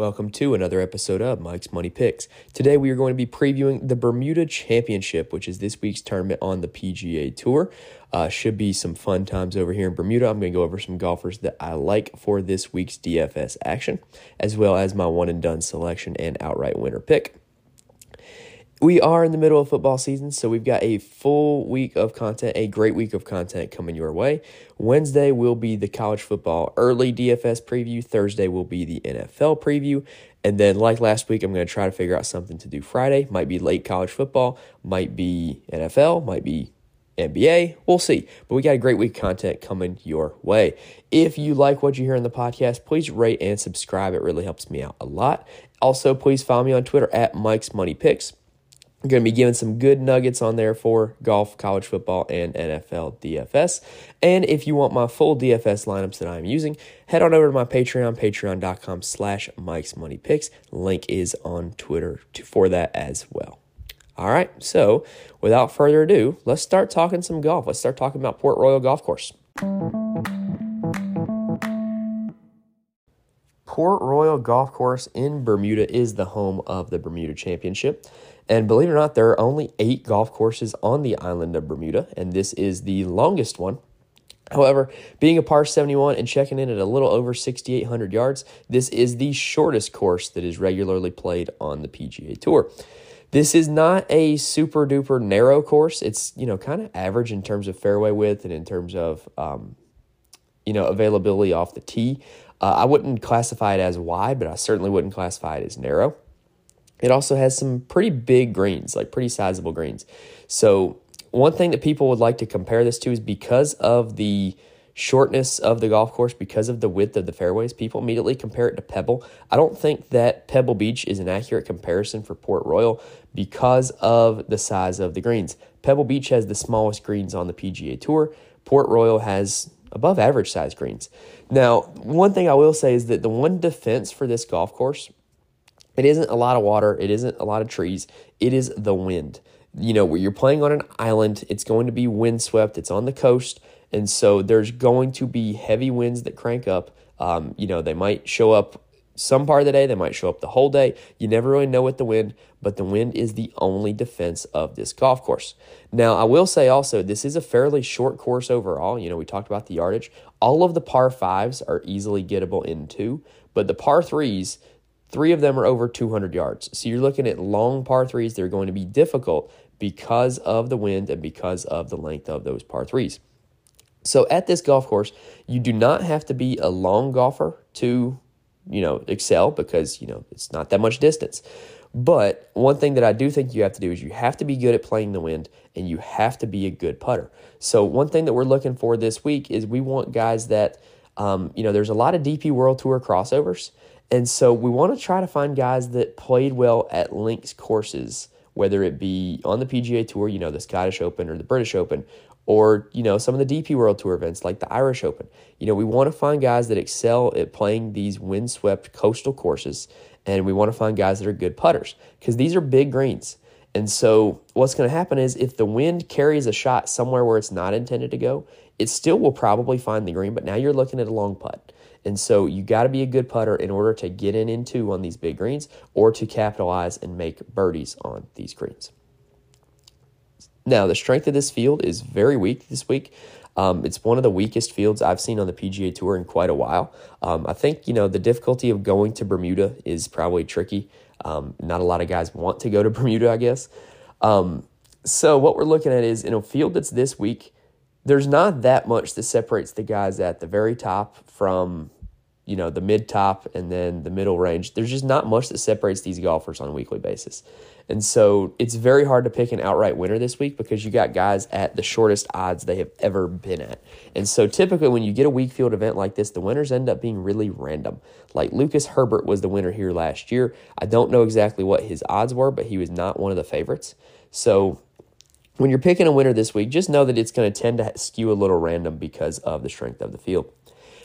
Welcome to another episode of Mike's Money Picks. Today we are going to be previewing the Bermuda Championship, which is this week's tournament on the PGA Tour. Uh, should be some fun times over here in Bermuda. I'm going to go over some golfers that I like for this week's DFS action, as well as my one and done selection and outright winner pick we are in the middle of football season, so we've got a full week of content, a great week of content coming your way. Wednesday will be the college football early DFS preview, Thursday will be the NFL preview, and then, like last week, I'm going to try to figure out something to do Friday. Might be late college football, might be NFL, might be NBA. We'll see. But we got a great week of content coming your way. If you like what you hear in the podcast, please rate and subscribe. It really helps me out a lot. Also, please follow me on Twitter at Mike's Money Picks. Going to be giving some good nuggets on there for golf, college football, and NFL DFS. And if you want my full DFS lineups that I'm using, head on over to my Patreon, patreon.com slash Mike's Money Picks. Link is on Twitter for that as well. All right, so without further ado, let's start talking some golf. Let's start talking about Port Royal Golf Course. Port Royal Golf Course in Bermuda is the home of the Bermuda Championship. And believe it or not, there are only eight golf courses on the island of Bermuda, and this is the longest one. However, being a par 71 and checking in at a little over 6,800 yards, this is the shortest course that is regularly played on the PGA Tour. This is not a super duper narrow course. It's, you know, kind of average in terms of fairway width and in terms of, um, you know, availability off the tee. Uh, I wouldn't classify it as wide, but I certainly wouldn't classify it as narrow. It also has some pretty big greens, like pretty sizable greens. So, one thing that people would like to compare this to is because of the shortness of the golf course, because of the width of the fairways, people immediately compare it to Pebble. I don't think that Pebble Beach is an accurate comparison for Port Royal because of the size of the greens. Pebble Beach has the smallest greens on the PGA Tour. Port Royal has above average size greens. Now, one thing I will say is that the one defense for this golf course it isn't a lot of water, it isn't a lot of trees, it is the wind. You know, you're playing on an island, it's going to be windswept, it's on the coast, and so there's going to be heavy winds that crank up. Um, you know, they might show up some part of the day, they might show up the whole day. You never really know with the wind, but the wind is the only defense of this golf course. Now, I will say also, this is a fairly short course overall. You know, we talked about the yardage. All of the par fives are easily gettable in two, but the par threes, Three of them are over 200 yards. So you're looking at long par threes that are going to be difficult because of the wind and because of the length of those par threes. So at this golf course, you do not have to be a long golfer to, you know, excel because, you know, it's not that much distance. But one thing that I do think you have to do is you have to be good at playing the wind and you have to be a good putter. So one thing that we're looking for this week is we want guys that, um, you know, there's a lot of DP World Tour crossovers. And so we want to try to find guys that played well at links courses, whether it be on the PGA Tour, you know, the Scottish Open or the British Open, or, you know, some of the DP World Tour events like the Irish Open. You know, we want to find guys that excel at playing these windswept coastal courses, and we want to find guys that are good putters because these are big greens. And so what's going to happen is if the wind carries a shot somewhere where it's not intended to go, it still will probably find the green, but now you're looking at a long putt. And so you got to be a good putter in order to get in in two on these big greens or to capitalize and make birdies on these greens. Now, the strength of this field is very weak this week. Um, it's one of the weakest fields I've seen on the PGA Tour in quite a while. Um, I think, you know, the difficulty of going to Bermuda is probably tricky. Um, not a lot of guys want to go to Bermuda, I guess. Um, so, what we're looking at is in a field that's this weak, there's not that much that separates the guys at the very top from you know the mid top and then the middle range. There's just not much that separates these golfers on a weekly basis. And so it's very hard to pick an outright winner this week because you got guys at the shortest odds they have ever been at. And so typically when you get a weak field event like this the winners end up being really random. Like Lucas Herbert was the winner here last year. I don't know exactly what his odds were but he was not one of the favorites. So when you're picking a winner this week, just know that it's going to tend to skew a little random because of the strength of the field.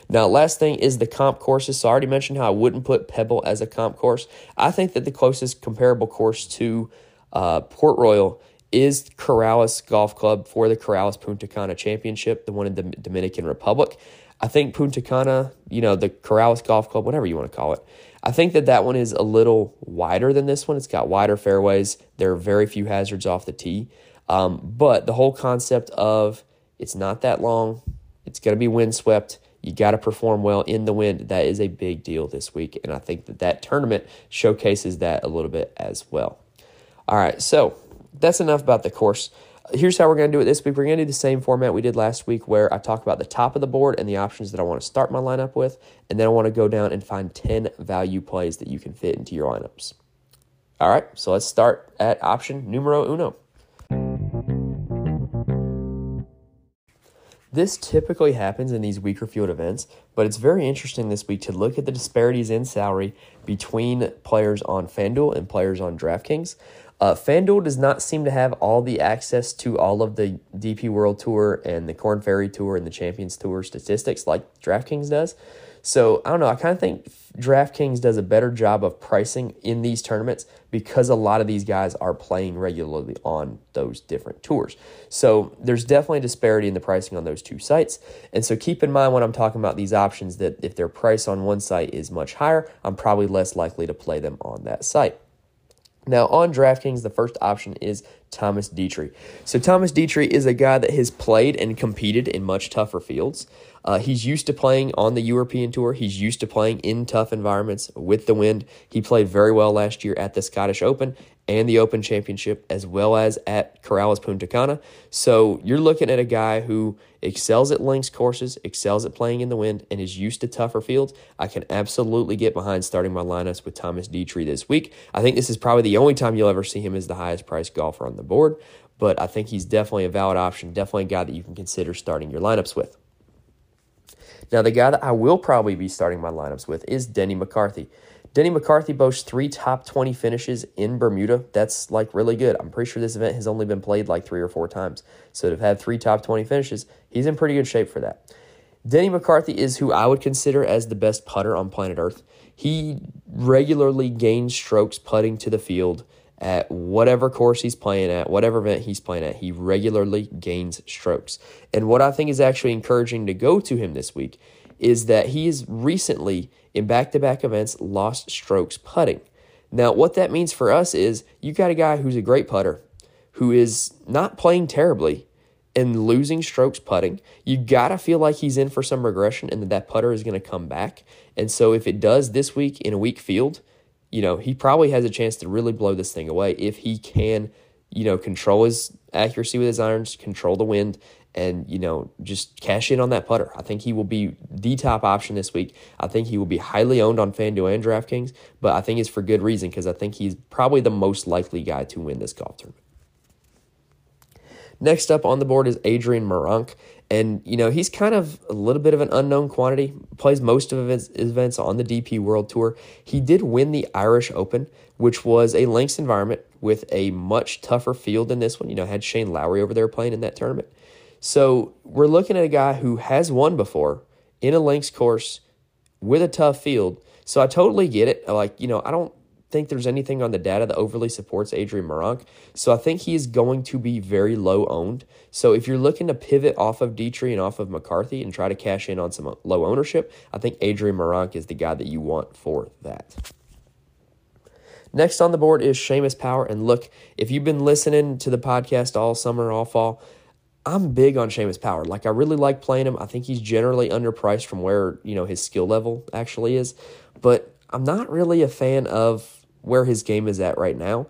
Now, last thing is the comp courses. So I already mentioned how I wouldn't put Pebble as a comp course. I think that the closest comparable course to uh, Port Royal is Corales Golf Club for the Corales Punta Cana Championship, the one in the Dominican Republic. I think Punta Cana, you know, the Corales Golf Club, whatever you want to call it, I think that that one is a little wider than this one. It's got wider fairways. There are very few hazards off the tee. Um, but the whole concept of it's not that long, it's going to be windswept. You got to perform well in the wind. That is a big deal this week. And I think that that tournament showcases that a little bit as well. All right, so that's enough about the course. Here's how we're going to do it this week. We're going to do the same format we did last week where I talk about the top of the board and the options that I want to start my lineup with. And then I want to go down and find 10 value plays that you can fit into your lineups. All right, so let's start at option numero uno. This typically happens in these weaker field events, but it's very interesting this week to look at the disparities in salary between players on FanDuel and players on DraftKings. Uh, FanDuel does not seem to have all the access to all of the DP World Tour and the Korn Ferry Tour and the Champions Tour statistics like DraftKings does. So I don't know. I kind of think DraftKings does a better job of pricing in these tournaments because a lot of these guys are playing regularly on those different tours. So there's definitely a disparity in the pricing on those two sites. And so keep in mind when I'm talking about these options that if their price on one site is much higher, I'm probably less likely to play them on that site. Now, on DraftKings, the first option is Thomas Detry. So, Thomas Detry is a guy that has played and competed in much tougher fields. Uh, he's used to playing on the European Tour. He's used to playing in tough environments with the wind. He played very well last year at the Scottish Open and the Open Championship, as well as at Corales Punta Cana. So you're looking at a guy who excels at links courses, excels at playing in the wind, and is used to tougher fields. I can absolutely get behind starting my lineups with Thomas Detry this week. I think this is probably the only time you'll ever see him as the highest priced golfer on the board, but I think he's definitely a valid option, definitely a guy that you can consider starting your lineups with. Now, the guy that I will probably be starting my lineups with is Denny McCarthy. Denny McCarthy boasts three top 20 finishes in Bermuda. That's like really good. I'm pretty sure this event has only been played like three or four times. So to have had three top 20 finishes, he's in pretty good shape for that. Denny McCarthy is who I would consider as the best putter on planet Earth. He regularly gains strokes putting to the field at whatever course he's playing at, whatever event he's playing at, he regularly gains strokes. And what I think is actually encouraging to go to him this week is that he has recently, in back to back events, lost strokes putting. Now, what that means for us is you got a guy who's a great putter, who is not playing terribly and losing strokes putting. You got to feel like he's in for some regression and that that putter is going to come back. And so, if it does this week in a weak field, you know, he probably has a chance to really blow this thing away if he can, you know, control his accuracy with his irons, control the wind, and you know just cash in on that putter. I think he will be the top option this week. I think he will be highly owned on FanDuel and DraftKings, but I think it's for good reason because I think he's probably the most likely guy to win this golf tournament. Next up on the board is Adrian Meronk. And, you know, he's kind of a little bit of an unknown quantity, plays most of his events on the DP World Tour. He did win the Irish Open, which was a links environment with a much tougher field than this one. You know, had Shane Lowry over there playing in that tournament. So we're looking at a guy who has won before in a links course with a tough field. So I totally get it. Like, you know, I don't think there's anything on the data that overly supports Adrian Meronk. So I think he is going to be very low owned. So if you're looking to pivot off of Detry and off of McCarthy and try to cash in on some low ownership, I think Adrian Meronk is the guy that you want for that. Next on the board is Seamus Power. And look, if you've been listening to the podcast all summer, all fall, I'm big on Seamus Power. Like I really like playing him. I think he's generally underpriced from where, you know, his skill level actually is. But I'm not really a fan of where his game is at right now.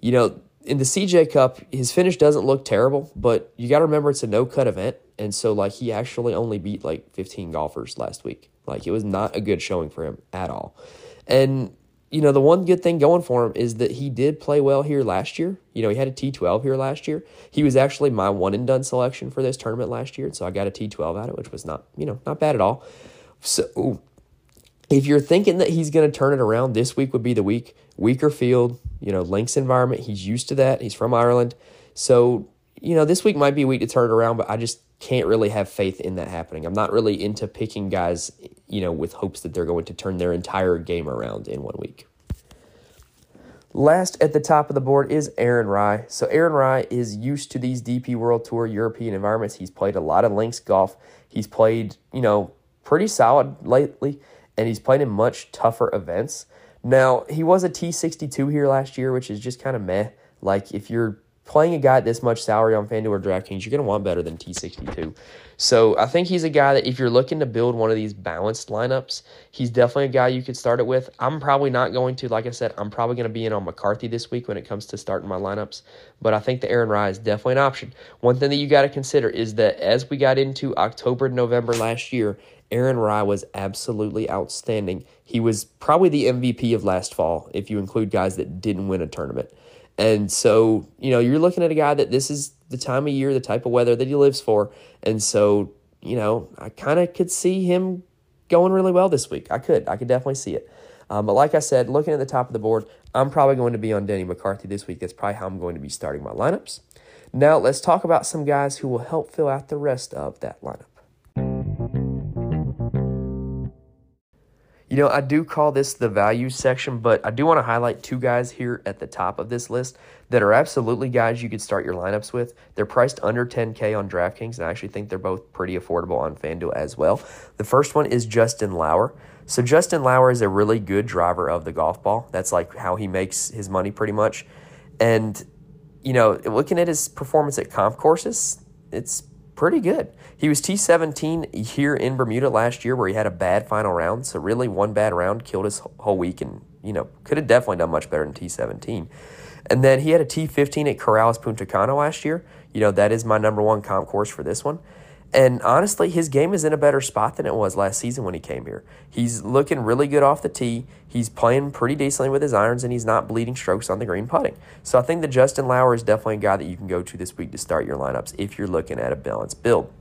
You know, in the CJ Cup, his finish doesn't look terrible, but you got to remember it's a no cut event. And so, like, he actually only beat like 15 golfers last week. Like, it was not a good showing for him at all. And you know, the one good thing going for him is that he did play well here last year. You know, he had a T12 here last year. He was actually my one and done selection for this tournament last year. And so I got a T12 out of it, which was not, you know, not bad at all. So if you're thinking that he's going to turn it around, this week would be the week. Weaker field, you know, links environment. He's used to that. He's from Ireland. So, you know, this week might be a week to turn it around, but I just can't really have faith in that happening. I'm not really into picking guys you know, with hopes that they're going to turn their entire game around in one week. Last at the top of the board is Aaron Rai. So Aaron Rai is used to these DP World Tour European environments. He's played a lot of links golf. He's played, you know, pretty solid lately, and he's played in much tougher events. Now, he was a T62 here last year, which is just kind of meh. Like, if you're playing a guy at this much salary on FanDuel or DraftKings, you're going to want better than T62. So I think he's a guy that if you're looking to build one of these balanced lineups, he's definitely a guy you could start it with. I'm probably not going to, like I said, I'm probably going to be in on McCarthy this week when it comes to starting my lineups. But I think the Aaron Rai is definitely an option. One thing that you got to consider is that as we got into October, November last year, Aaron Rai was absolutely outstanding. He was probably the MVP of last fall if you include guys that didn't win a tournament. And so, you know, you're looking at a guy that this is the time of year, the type of weather that he lives for. And so, you know, I kind of could see him going really well this week. I could. I could definitely see it. Um, but like I said, looking at the top of the board, I'm probably going to be on Denny McCarthy this week. That's probably how I'm going to be starting my lineups. Now, let's talk about some guys who will help fill out the rest of that lineup. You know, I do call this the value section, but I do want to highlight two guys here at the top of this list that are absolutely guys you could start your lineups with. They're priced under 10K on DraftKings, and I actually think they're both pretty affordable on FanDuel as well. The first one is Justin Lower. So, Justin Lower is a really good driver of the golf ball. That's like how he makes his money pretty much. And, you know, looking at his performance at comp courses, it's pretty good. He was T17 here in Bermuda last year where he had a bad final round. So, really, one bad round killed his whole week and, you know, could have definitely done much better than T17. And then he had a T15 at Corales Punta Cana last year. You know, that is my number one comp course for this one. And honestly, his game is in a better spot than it was last season when he came here. He's looking really good off the tee. He's playing pretty decently with his irons, and he's not bleeding strokes on the green putting. So I think that Justin Lower is definitely a guy that you can go to this week to start your lineups if you're looking at a balanced build.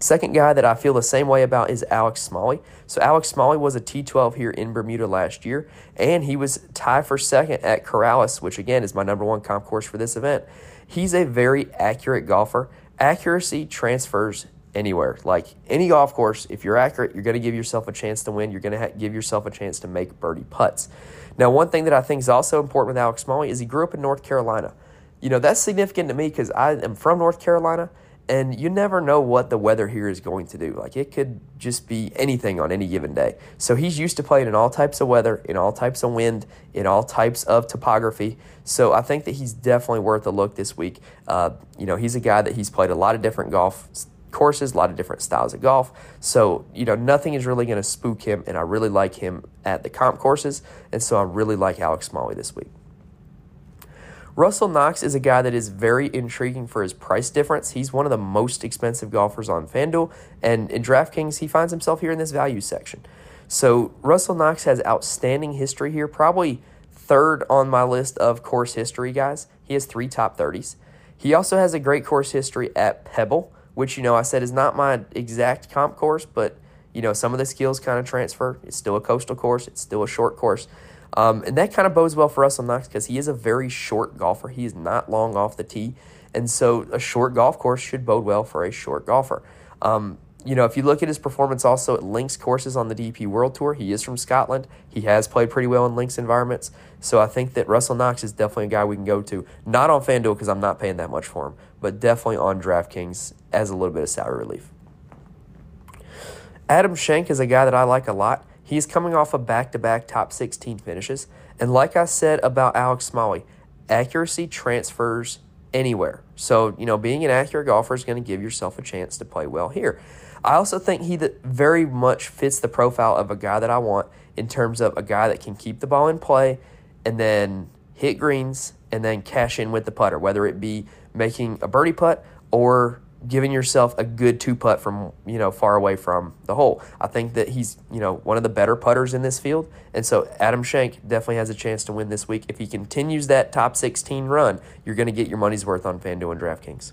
Second guy that I feel the same way about is Alex Smalley. So Alex Smalley was a T12 here in Bermuda last year, and he was tied for second at Corales, which again is my number one comp course for this event. He's a very accurate golfer accuracy transfers anywhere. Like any golf course, if you're accurate, you're going to give yourself a chance to win. You're going to ha- give yourself a chance to make birdie putts. Now, one thing that I think is also important with Alex Smalley is he grew up in North Carolina. You know, that's significant to me because I am from North Carolina and you never know what the weather here is going to do. Like it could just be anything on any given day. So he's used to playing in all types of weather, in all types of wind, in all types of topography. So I think that he's definitely worth a look this week. Uh, you know, he's a guy that he's played a lot of different golf courses, a lot of different styles of golf. So, you know, nothing is really going to spook him, and I really like him at the comp courses. And so I really like Alex Smalley this week. Russell Knox is a guy that is very intriguing for his price difference. He's one of the most expensive golfers on FanDuel, and in DraftKings, he finds himself here in this value section. So, Russell Knox has outstanding history here, probably third on my list of course history guys. He has three top 30s. He also has a great course history at Pebble, which, you know, I said is not my exact comp course, but, you know, some of the skills kind of transfer. It's still a coastal course, it's still a short course. Um, and that kind of bodes well for Russell Knox because he is a very short golfer. He is not long off the tee. And so a short golf course should bode well for a short golfer. Um, you know, if you look at his performance also at links courses on the DP World Tour, he is from Scotland. He has played pretty well in links environments. So I think that Russell Knox is definitely a guy we can go to. Not on FanDuel because I'm not paying that much for him, but definitely on DraftKings as a little bit of salary relief. Adam Schenk is a guy that I like a lot. He's coming off of back to back top 16 finishes. And like I said about Alex Smalley, accuracy transfers anywhere. So, you know, being an accurate golfer is going to give yourself a chance to play well here. I also think he that very much fits the profile of a guy that I want in terms of a guy that can keep the ball in play and then hit greens and then cash in with the putter, whether it be making a birdie putt or giving yourself a good two putt from you know far away from the hole. I think that he's you know one of the better putters in this field, and so Adam Schenk definitely has a chance to win this week. If he continues that top 16 run, you're going to get your money's worth on FanDuel and DraftKings.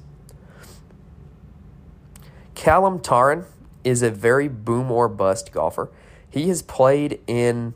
Callum Tarren is a very boom or bust golfer. He has played in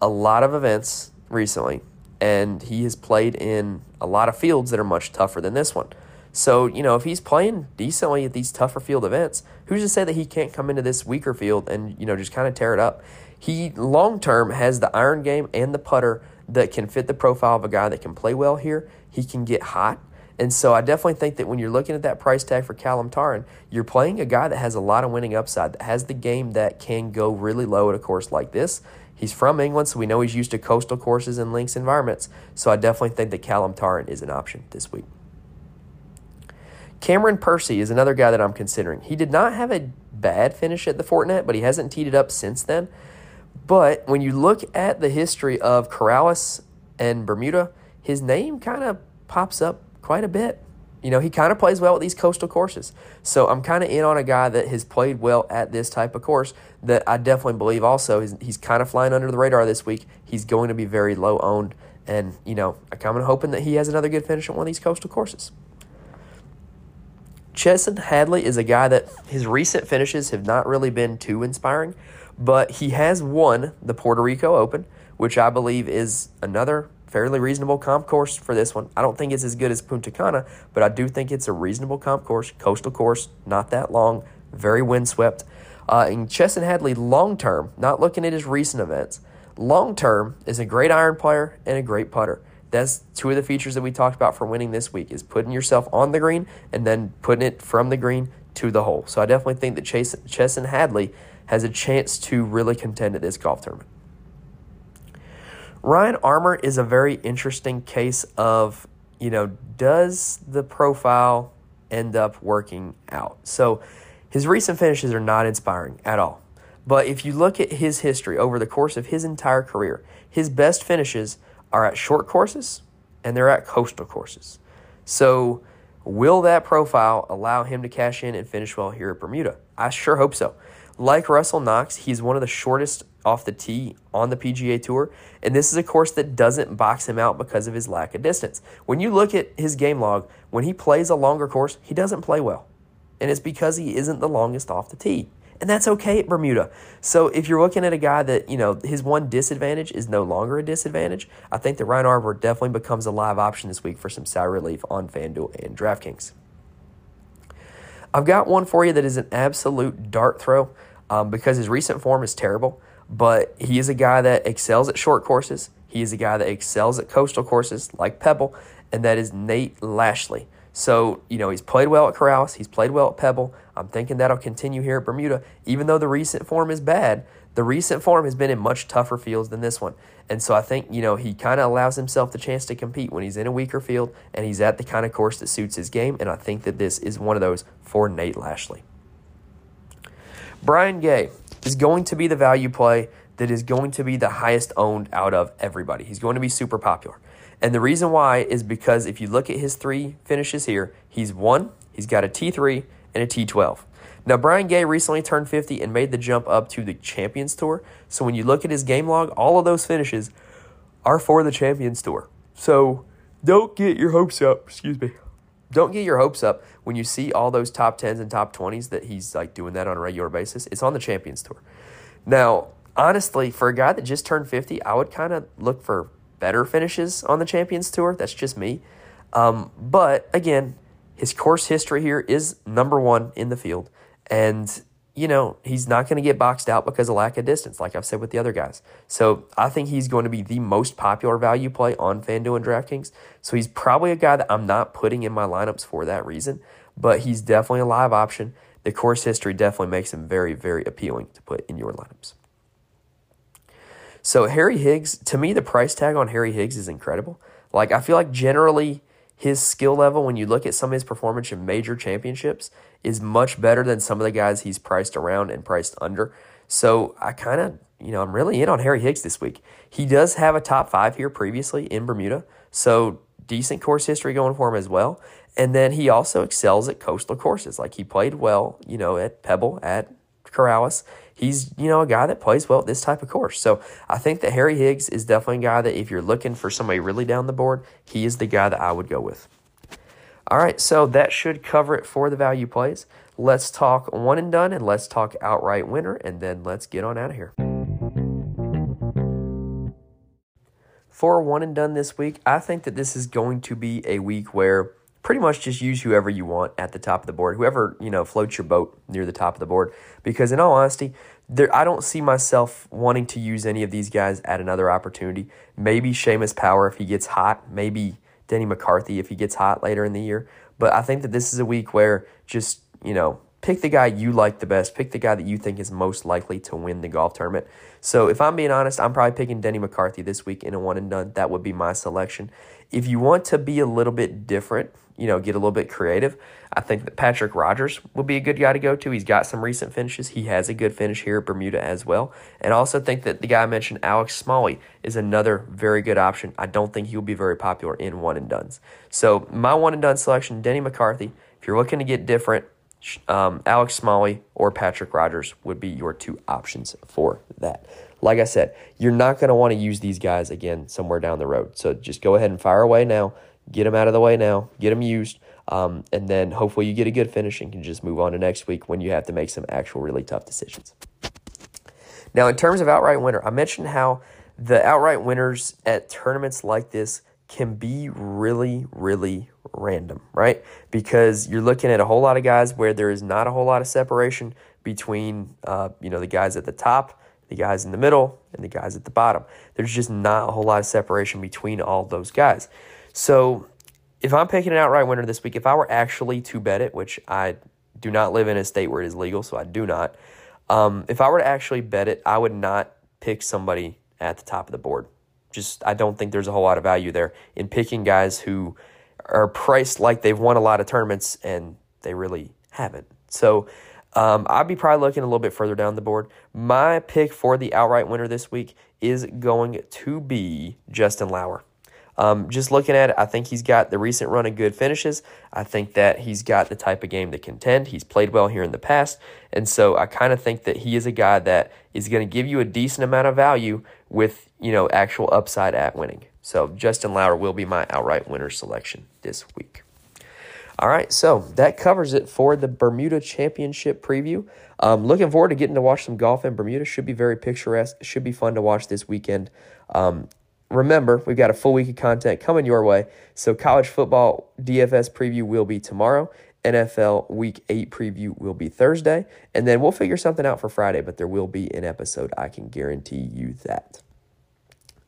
a lot of events recently, and he has played in a lot of fields that are much tougher than this one. So, you know, if he's playing decently at these tougher field events, who's to say that he can't come into this weaker field and, you know, just kind of tear it up? He long term has the iron game and the putter that can fit the profile of a guy that can play well here. He can get hot. And so I definitely think that when you're looking at that price tag for Callum Tarren, you're playing a guy that has a lot of winning upside, that has the game that can go really low at a course like this. He's from England, so we know he's used to coastal courses and links environments. So I definitely think that Callum Tarren is an option this week. Cameron Percy is another guy that I'm considering. He did not have a bad finish at the Fortinet, but he hasn't teed it up since then. But when you look at the history of Corales and Bermuda, his name kind of pops up quite a bit. You know, he kind of plays well at these coastal courses. So I'm kind of in on a guy that has played well at this type of course that I definitely believe also he's, he's kind of flying under the radar this week. He's going to be very low owned. And, you know, I'm kind of hoping that he has another good finish on one of these coastal courses. Chesson Hadley is a guy that his recent finishes have not really been too inspiring, but he has won the Puerto Rico Open, which I believe is another fairly reasonable comp course for this one. I don't think it's as good as Punta Cana, but I do think it's a reasonable comp course, coastal course, not that long, very windswept. Uh, and Chesson Hadley, long term, not looking at his recent events, long term is a great iron player and a great putter that's two of the features that we talked about for winning this week is putting yourself on the green and then putting it from the green to the hole. So I definitely think that Chase, Chesson Hadley has a chance to really contend at this golf tournament. Ryan Armour is a very interesting case of, you know, does the profile end up working out? So his recent finishes are not inspiring at all. But if you look at his history over the course of his entire career, his best finishes – are at short courses and they're at coastal courses. So, will that profile allow him to cash in and finish well here at Bermuda? I sure hope so. Like Russell Knox, he's one of the shortest off the tee on the PGA Tour, and this is a course that doesn't box him out because of his lack of distance. When you look at his game log, when he plays a longer course, he doesn't play well. And it's because he isn't the longest off the tee and that's okay at Bermuda. So if you're looking at a guy that, you know, his one disadvantage is no longer a disadvantage, I think that Ryan Armour definitely becomes a live option this week for some salary relief on FanDuel and DraftKings. I've got one for you that is an absolute dart throw um, because his recent form is terrible, but he is a guy that excels at short courses. He is a guy that excels at coastal courses like Pebble, and that is Nate Lashley. So, you know, he's played well at Corales, he's played well at Pebble. I'm thinking that'll continue here at Bermuda. Even though the recent form is bad, the recent form has been in much tougher fields than this one. And so I think, you know, he kind of allows himself the chance to compete when he's in a weaker field and he's at the kind of course that suits his game. And I think that this is one of those for Nate Lashley. Brian Gay is going to be the value play that is going to be the highest owned out of everybody. He's going to be super popular. And the reason why is because if you look at his three finishes here, he's one, he's got a T3 and a T12. Now, Brian Gay recently turned 50 and made the jump up to the Champions Tour. So when you look at his game log, all of those finishes are for the Champions Tour. So don't get your hopes up. Excuse me. Don't get your hopes up when you see all those top 10s and top 20s that he's like doing that on a regular basis. It's on the Champions Tour. Now, honestly, for a guy that just turned 50, I would kind of look for better finishes on the Champions Tour. That's just me. Um, but again, his course history here is number one in the field. And, you know, he's not going to get boxed out because of lack of distance, like I've said with the other guys. So I think he's going to be the most popular value play on FanDuel and DraftKings. So he's probably a guy that I'm not putting in my lineups for that reason, but he's definitely a live option. The course history definitely makes him very, very appealing to put in your lineups. So Harry Higgs, to me, the price tag on Harry Higgs is incredible. Like I feel like generally his skill level, when you look at some of his performance in major championships, is much better than some of the guys he's priced around and priced under. So I kind of, you know, I'm really in on Harry Higgs this week. He does have a top five here previously in Bermuda, so decent course history going for him as well. And then he also excels at coastal courses. Like he played well, you know, at Pebble, at Corales he's you know a guy that plays well at this type of course. So I think that Harry Higgs is definitely a guy that if you're looking for somebody really down the board, he is the guy that I would go with. All right, so that should cover it for the value plays. Let's talk one and done, and let's talk outright winner, and then let's get on out of here. For one and done this week, I think that this is going to be a week where pretty much just use whoever you want at the top of the board, whoever, you know, floats your boat near the top of the board. Because in all honesty, there I don't see myself wanting to use any of these guys at another opportunity. Maybe Seamus Power if he gets hot, maybe Denny McCarthy if he gets hot later in the year. But I think that this is a week where just, you know, pick the guy you like the best. Pick the guy that you think is most likely to win the golf tournament. So if I'm being honest, I'm probably picking Denny McCarthy this week in a one and done. That would be my selection. If you want to be a little bit different, you know, get a little bit creative, I think that Patrick Rodgers would be a good guy to go to. He's got some recent finishes. He has a good finish here at Bermuda as well. And I also think that the guy I mentioned, Alex Smalley, is another very good option. I don't think he'll be very popular in one and duns. So my one and done selection, Denny McCarthy. If you're looking to get different, um, Alex Smalley or Patrick Rodgers would be your two options for that. Like I said, you're not going to want to use these guys again somewhere down the road. So just go ahead and fire away now. Get them out of the way now. Get them used. Um, and then hopefully you get a good finish and can just move on to next week when you have to make some actual really tough decisions. Now, in terms of outright winner, I mentioned how the outright winners at tournaments like this can be really, really random, right? Because you're looking at a whole lot of guys where there is not a whole lot of separation between, uh, you know, the guys at the top, the guys in the middle, and the guys at the bottom. There's just not a whole lot of separation between all those guys. So if I'm picking an outright winner this week, if I were actually to bet it, which I do not live in a state where it is legal, so I do not. Um, if I were to actually bet it, I would not pick somebody at the top of the board. Just I don't think there's a whole lot of value there in picking guys who are priced like they've won a lot of tournaments and they really haven't. So um, I'd be probably looking a little bit further down the board. My pick for the outright winner this week is going to be Justin Lower. Um, just looking at it, I think he's got the recent run of good finishes. I think that he's got the type of game to contend. He's played well here in the past. And so I kind of think that he is a guy that is going to give you a decent amount of value with, you know, actual upside at winning. So Justin Lower will be my outright winner selection this week. All right, so that covers it for the Bermuda Championship preview. Um, looking forward to getting to watch some golf in Bermuda. Should be very picturesque. Should be fun to watch this weekend. Um, remember, we've got a full week of content coming your way. So, college football DFS preview will be tomorrow. NFL Week 8 preview will be Thursday. And then we'll figure something out for Friday, but there will be an episode. I can guarantee you that.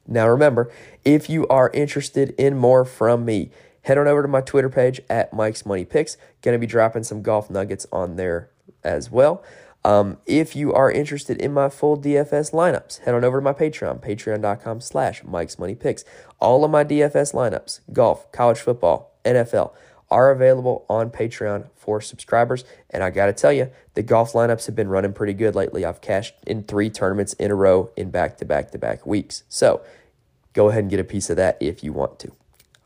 Now, remember, if you are interested in more from me, head on over to my Twitter page at Mike's Money Picks. Going to be dropping some golf nuggets on there as well. Um, if you are interested in my full DFS lineups, head on over to my Patreon, patreon.com slash Mike's Money Picks. All of my DFS lineups, golf, college football, NFL, are available on Patreon for subscribers. And I got to tell you, the golf lineups have been running pretty good lately. I've cashed in three tournaments in a row in back to back to back weeks. So go ahead and get a piece of that if you want to.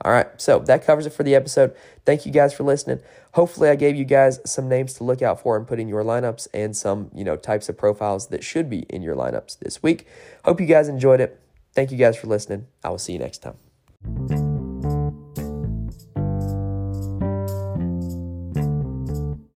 All right, so that covers it for the episode. Thank you guys for listening. Hopefully, I gave you guys some names to look out for and put in your lineups and some, you know, types of profiles that should be in your lineups this week. Hope you guys enjoyed it. Thank you guys for listening. I will see you next time.